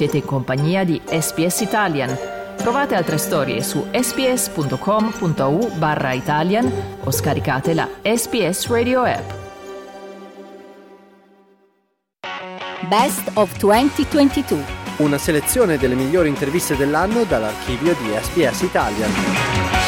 Siete in compagnia di SPS Italian. Trovate altre storie su sps.com.au barra Italian o scaricate la SPS Radio app. Best of 2022. Una selezione delle migliori interviste dell'anno dall'archivio di SBS Italian.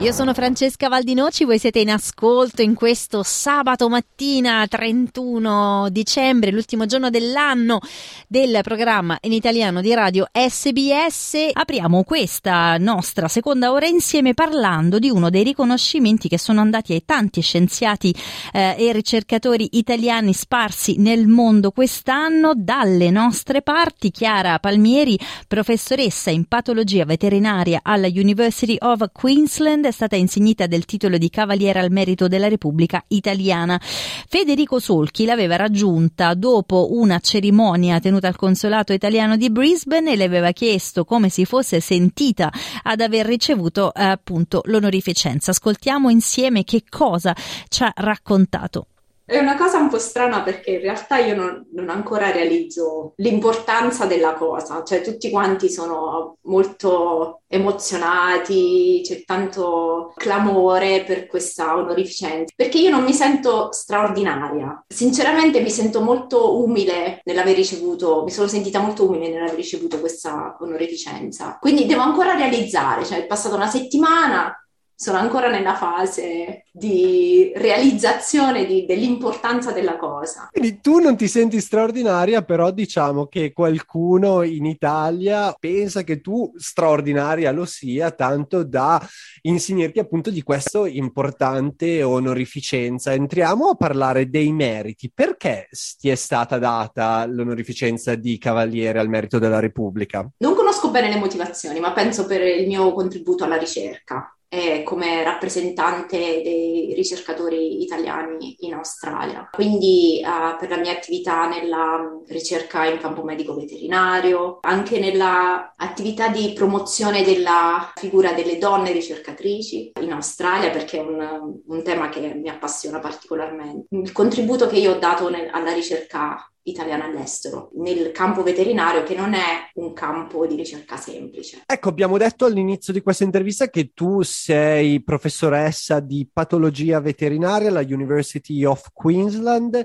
Io sono Francesca Valdinoci, voi siete in ascolto in questo sabato mattina 31 dicembre, l'ultimo giorno dell'anno del programma in italiano di radio SBS. Apriamo questa nostra seconda ora insieme parlando di uno dei riconoscimenti che sono andati ai tanti scienziati eh, e ricercatori italiani sparsi nel mondo quest'anno dalle nostre parti. Chiara Palmieri, professoressa in patologia veterinaria alla University of Queensland è stata insignita del titolo di Cavaliere al Merito della Repubblica Italiana. Federico Solchi l'aveva raggiunta dopo una cerimonia tenuta al consolato italiano di Brisbane e le aveva chiesto come si fosse sentita ad aver ricevuto eh, appunto l'onorificenza. Ascoltiamo insieme che cosa ci ha raccontato. È una cosa un po' strana perché in realtà io non, non, ancora realizzo l'importanza della cosa, cioè tutti quanti sono molto emozionati, c'è tanto clamore per questa onorificenza, perché io non mi sento straordinaria, sinceramente mi sento molto umile nell'aver ricevuto, mi sono sentita molto umile nell'aver ricevuto questa onorificenza, quindi devo ancora realizzare, cioè è passata una settimana, sono ancora nella fase di realizzazione di, dell'importanza della cosa. Quindi tu non ti senti straordinaria, però diciamo che qualcuno in Italia pensa che tu straordinaria lo sia, tanto da insignirti appunto di questo importante onorificenza. Entriamo a parlare dei meriti. Perché ti è stata data l'onorificenza di Cavaliere al Merito della Repubblica? Non conosco bene le motivazioni, ma penso per il mio contributo alla ricerca eh, come rappresentante dei ricercatori italiani in Australia. Quindi eh, per la mia attività nella ricerca in campo medico veterinario, anche nella attività di promozione della figura delle donne ricercatrici in Australia, perché è un, un tema che mi appassiona particolarmente. Il contributo che io ho dato nel, alla ricerca italiana all'estero, nel campo veterinario che non è un campo di ricerca semplice. Ecco, abbiamo detto all'inizio di questa intervista che tu sei professoressa di patologia veterinaria alla University of Queensland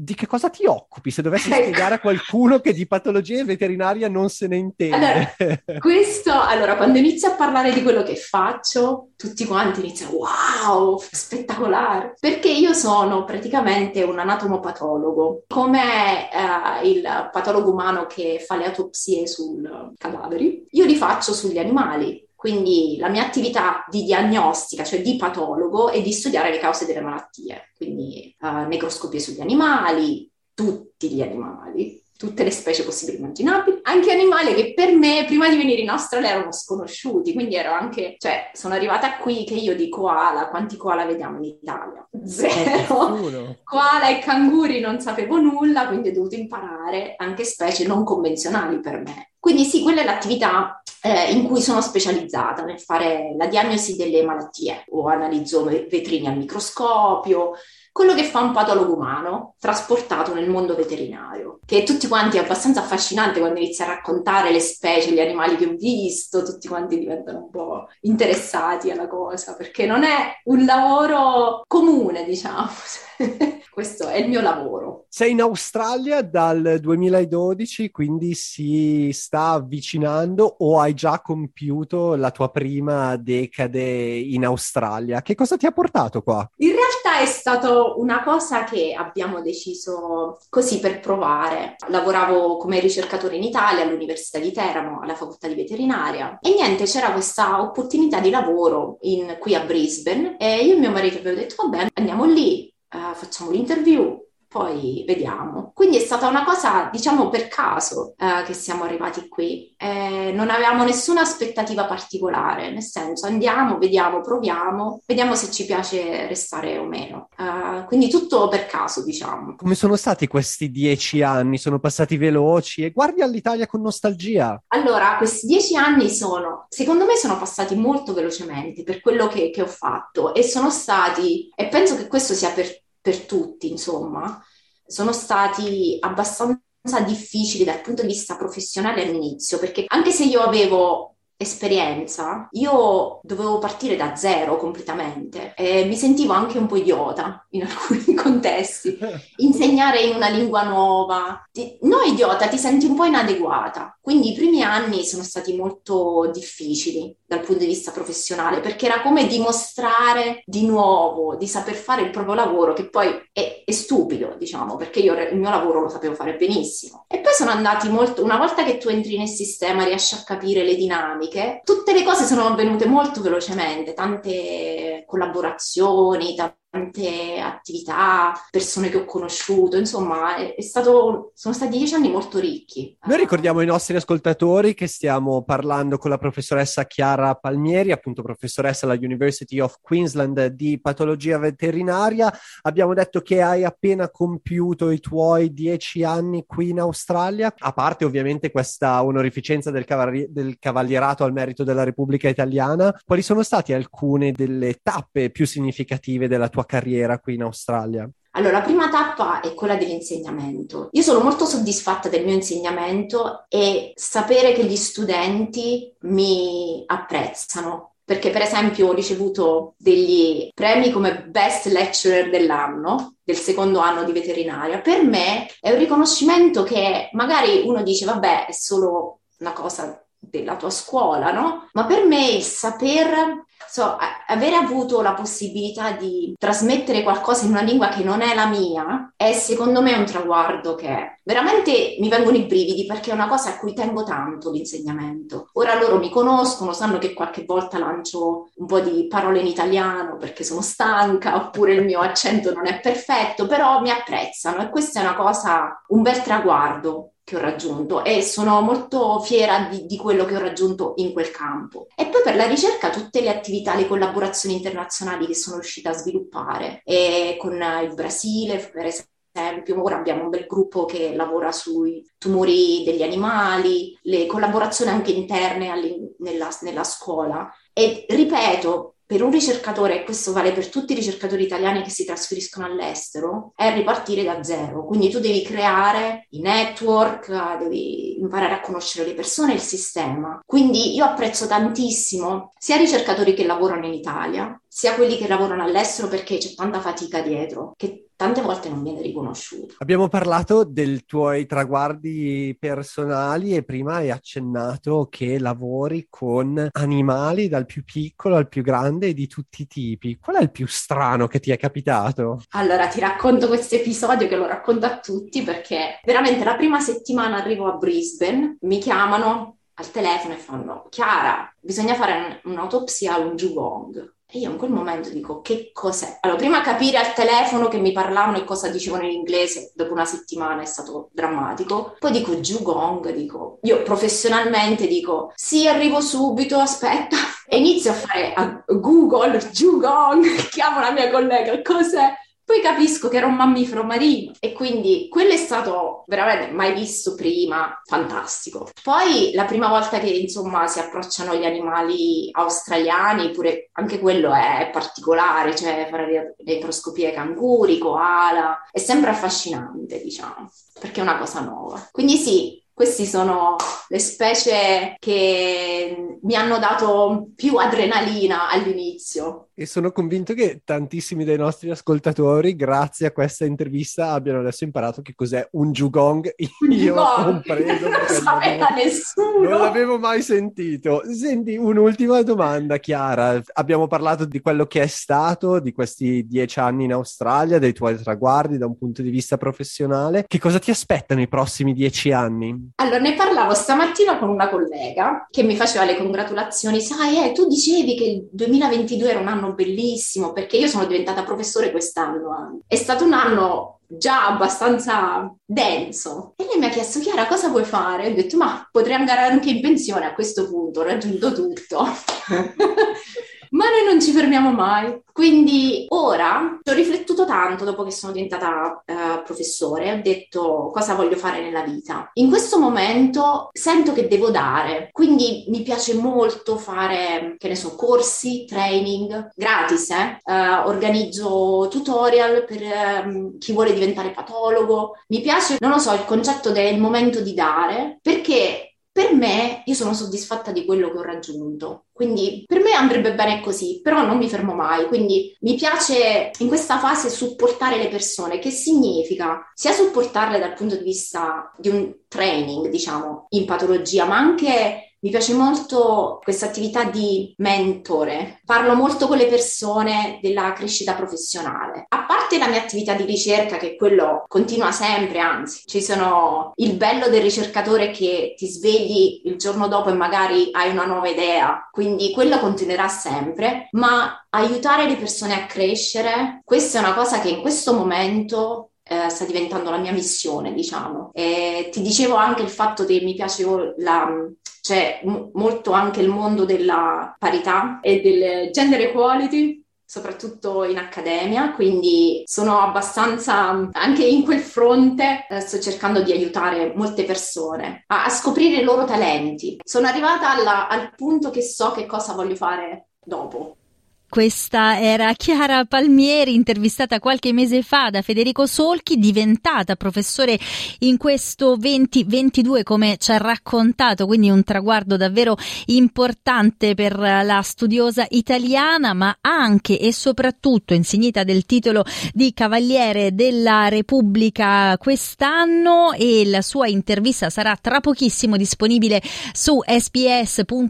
di che cosa ti occupi? Se dovessi spiegare a qualcuno che di patologia veterinaria non se ne intende. Allora, questo, allora, quando inizio a parlare di quello che faccio, tutti quanti iniziano, wow, spettacolare! Perché io sono praticamente un anatomopatologo, come eh, il patologo umano che fa le autopsie sui cadaveri, io li faccio sugli animali. Quindi la mia attività di diagnostica, cioè di patologo, è di studiare le cause delle malattie, quindi uh, necroscopie sugli animali, tutti gli animali, tutte le specie possibili e immaginabili, anche animali che per me prima di venire in Australia erano sconosciuti, quindi ero anche, cioè sono arrivata qui che io di koala, quanti koala vediamo in Italia? Zero. koala e canguri non sapevo nulla, quindi ho dovuto imparare anche specie non convenzionali per me. Quindi sì, quella è l'attività eh, in cui sono specializzata nel fare la diagnosi delle malattie o analizzo vetrini al microscopio, quello che fa un patologo umano trasportato nel mondo veterinario, che tutti quanti è abbastanza affascinante quando inizia a raccontare le specie, gli animali che ho visto, tutti quanti diventano un po' interessati alla cosa, perché non è un lavoro comune, diciamo. Questo è il mio lavoro. Sei in Australia dal 2012, quindi si sta avvicinando o hai già compiuto la tua prima decade in Australia? Che cosa ti ha portato qua? In realtà è stata una cosa che abbiamo deciso così per provare. Lavoravo come ricercatore in Italia all'Università di Teramo, alla facoltà di veterinaria e niente, c'era questa opportunità di lavoro in, qui a Brisbane e io e mio marito abbiamo detto va bene, andiamo lì uh, facciamo l'interview, poi vediamo. Quindi è stata una cosa, diciamo, per caso eh, che siamo arrivati qui. Eh, non avevamo nessuna aspettativa particolare, nel senso andiamo, vediamo, proviamo, vediamo se ci piace restare o meno. Eh, quindi tutto per caso, diciamo. Come sono stati questi dieci anni? Sono passati veloci e guardi all'Italia con nostalgia? Allora, questi dieci anni sono, secondo me, sono passati molto velocemente per quello che, che ho fatto e sono stati, e penso che questo sia per per tutti, insomma, sono stati abbastanza difficili dal punto di vista professionale all'inizio, perché anche se io avevo esperienza, io dovevo partire da zero completamente e mi sentivo anche un po' idiota in alcuni contesti. Insegnare in una lingua nuova, ti, no idiota, ti senti un po' inadeguata. Quindi i primi anni sono stati molto difficili dal punto di vista professionale perché era come dimostrare di nuovo di saper fare il proprio lavoro che poi è, è stupido, diciamo, perché io il mio lavoro lo sapevo fare benissimo. E poi sono andati molto, una volta che tu entri nel sistema riesci a capire le dinamiche tutte le cose sono avvenute molto velocemente, tante collaborazioni, tante tante attività, persone che ho conosciuto, insomma è, è, stato, sono stati dieci anni molto ricchi. Noi ricordiamo ai nostri ascoltatori che stiamo parlando con la professoressa Chiara Palmieri, appunto professoressa alla University of Queensland di patologia veterinaria. Abbiamo detto che hai appena compiuto i tuoi dieci anni qui in Australia, a parte ovviamente questa onorificenza del, cavalli- del cavalierato al merito della Repubblica Italiana, quali sono state alcune delle tappe più significative della tua tua carriera qui in Australia? Allora, la prima tappa è quella dell'insegnamento. Io sono molto soddisfatta del mio insegnamento e sapere che gli studenti mi apprezzano. Perché, per esempio, ho ricevuto degli premi come Best Lecturer dell'anno, del secondo anno di veterinaria. Per me è un riconoscimento che magari uno dice, vabbè, è solo una cosa della tua scuola, no? Ma per me il saper so, avere avuto la possibilità di trasmettere qualcosa in una lingua che non è la mia è secondo me un traguardo che veramente mi vengono i brividi perché è una cosa a cui tengo tanto l'insegnamento. Ora loro mi conoscono, sanno che qualche volta lancio un po' di parole in italiano perché sono stanca oppure il mio accento non è perfetto, però mi apprezzano e questa è una cosa, un bel traguardo che ho raggiunto e sono molto fiera di, di, quello che ho raggiunto in quel campo. E poi per la ricerca tutte le attività, le collaborazioni internazionali che sono riuscita a sviluppare e con il Brasile, per esempio. Ora abbiamo un bel gruppo che lavora sui tumori degli animali, le collaborazioni anche interne nella, nella scuola. E ripeto, per un ricercatore, e questo vale per tutti i ricercatori italiani che si trasferiscono all'estero, è ripartire da zero. Quindi tu devi creare i network, devi imparare a conoscere le persone e il sistema. Quindi io apprezzo tantissimo sia i ricercatori che lavorano in Italia, sia quelli che lavorano all'estero perché c'è tanta fatica dietro, che tante volte non viene riconosciuto. Abbiamo parlato dei tuoi traguardi personali e prima hai accennato che lavori con animali dal più piccolo al più grande e di tutti i tipi. Qual è il più strano che ti è capitato? Allora ti racconto questo episodio che lo racconto a tutti perché veramente la prima settimana arrivo a Brisbane, mi chiamano al telefono e fanno Chiara, bisogna fare un'autopsia a un jugong. E io in quel momento dico, che cos'è? Allora, prima capire al telefono che mi parlavano e cosa dicevano in inglese, dopo una settimana è stato drammatico. Poi dico, Jugong, dico, io professionalmente dico, sì, arrivo subito, aspetta. E inizio a fare a Google, Jugong, chiamo la mia collega, cos'è? Poi capisco che era un mammifero marino e quindi quello è stato veramente mai visto prima, fantastico. Poi la prima volta che insomma si approcciano gli animali australiani, pure anche quello è particolare, cioè fare le microscopie canguri, koala, è sempre affascinante, diciamo, perché è una cosa nuova. Quindi sì, queste sono le specie che mi hanno dato più adrenalina all'inizio. E sono convinto che tantissimi dei nostri ascoltatori, grazie a questa intervista, abbiano adesso imparato che cos'è un jugong. Un Io jugong. compreso. Non lo sapeva nessuno. Non l'avevo mai sentito. Senti, un'ultima domanda, Chiara. Abbiamo parlato di quello che è stato, di questi dieci anni in Australia, dei tuoi traguardi da un punto di vista professionale. Che cosa ti aspetta nei prossimi dieci anni? Allora, ne parlavo stamattina con una collega che mi faceva le congratulazioni. Sai, eh, tu dicevi che il 2022 era un anno bellissimo perché io sono diventata professore quest'anno. È stato un anno già abbastanza denso. E lei mi ha chiesto, Chiara, cosa vuoi fare? Ho detto, ma potrei andare anche in pensione a questo punto, ho raggiunto tutto. Ci fermiamo mai. Quindi ora ho riflettuto tanto dopo che sono diventata uh, professore, ho detto cosa voglio fare nella vita. In questo momento sento che devo dare, quindi mi piace molto fare, che ne so, corsi, training, gratis, eh? Uh, organizzo tutorial per um, chi vuole diventare patologo. Mi piace, non lo so, il concetto del momento di dare, perché per me io sono soddisfatta di quello che ho raggiunto. Quindi per me andrebbe bene così, però non mi fermo mai. Quindi mi piace in questa fase supportare le persone, che significa sia supportarle dal punto di vista di un training, diciamo, in patologia, ma anche mi piace molto questa attività di mentore. Parlo molto con le persone della crescita professionale. A parte la mia attività di ricerca, che quello continua sempre, anzi, ci sono il bello del ricercatore che ti svegli il giorno dopo e magari hai una nuova idea, quindi quello continuerà sempre, ma aiutare le persone a crescere, questa è una cosa che in questo momento eh, sta diventando la mia missione, diciamo. E ti dicevo anche il fatto che mi piace la, c'è m- molto anche il mondo della parità e del gender equality, soprattutto in accademia, quindi sono abbastanza anche in quel fronte eh, sto cercando di aiutare molte persone a, a scoprire i loro talenti. Sono arrivata alla, al punto che so che cosa voglio fare dopo. Questa era Chiara Palmieri, intervistata qualche mese fa da Federico Solchi, diventata professore in questo 2022, come ci ha raccontato, quindi un traguardo davvero importante per la studiosa italiana, ma anche e soprattutto insignita del titolo di Cavaliere della Repubblica quest'anno e la sua intervista sarà tra pochissimo disponibile su sps.com.au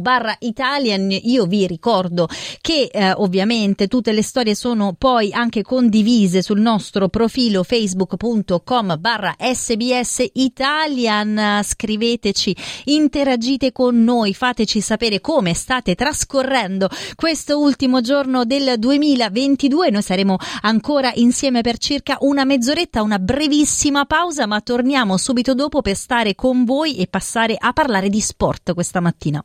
barra Italian. Io vi ricordo ricordo che eh, ovviamente tutte le storie sono poi anche condivise sul nostro profilo facebook.com barra sbs italian. Scriveteci interagite con noi fateci sapere come state trascorrendo questo ultimo giorno del 2022 noi saremo ancora insieme per circa una mezz'oretta una brevissima pausa ma torniamo subito dopo per stare con voi e passare a parlare di sport questa mattina